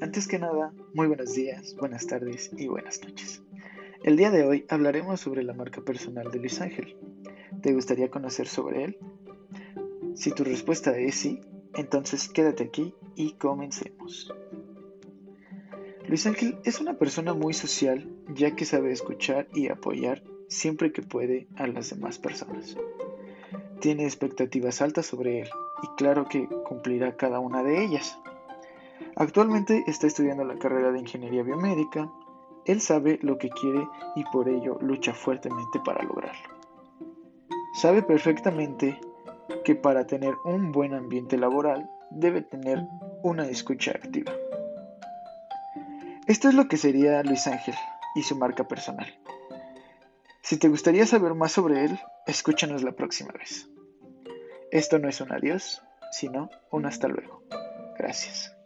Antes que nada, muy buenos días, buenas tardes y buenas noches. El día de hoy hablaremos sobre la marca personal de Luis Ángel. ¿Te gustaría conocer sobre él? Si tu respuesta es sí, entonces quédate aquí y comencemos. Luis Ángel es una persona muy social ya que sabe escuchar y apoyar siempre que puede a las demás personas. Tiene expectativas altas sobre él y claro que cumplirá cada una de ellas. Actualmente está estudiando la carrera de ingeniería biomédica. Él sabe lo que quiere y por ello lucha fuertemente para lograrlo. Sabe perfectamente que para tener un buen ambiente laboral debe tener una escucha activa. Esto es lo que sería Luis Ángel y su marca personal. Si te gustaría saber más sobre él, escúchanos la próxima vez. Esto no es un adiós, sino un hasta luego. Gracias.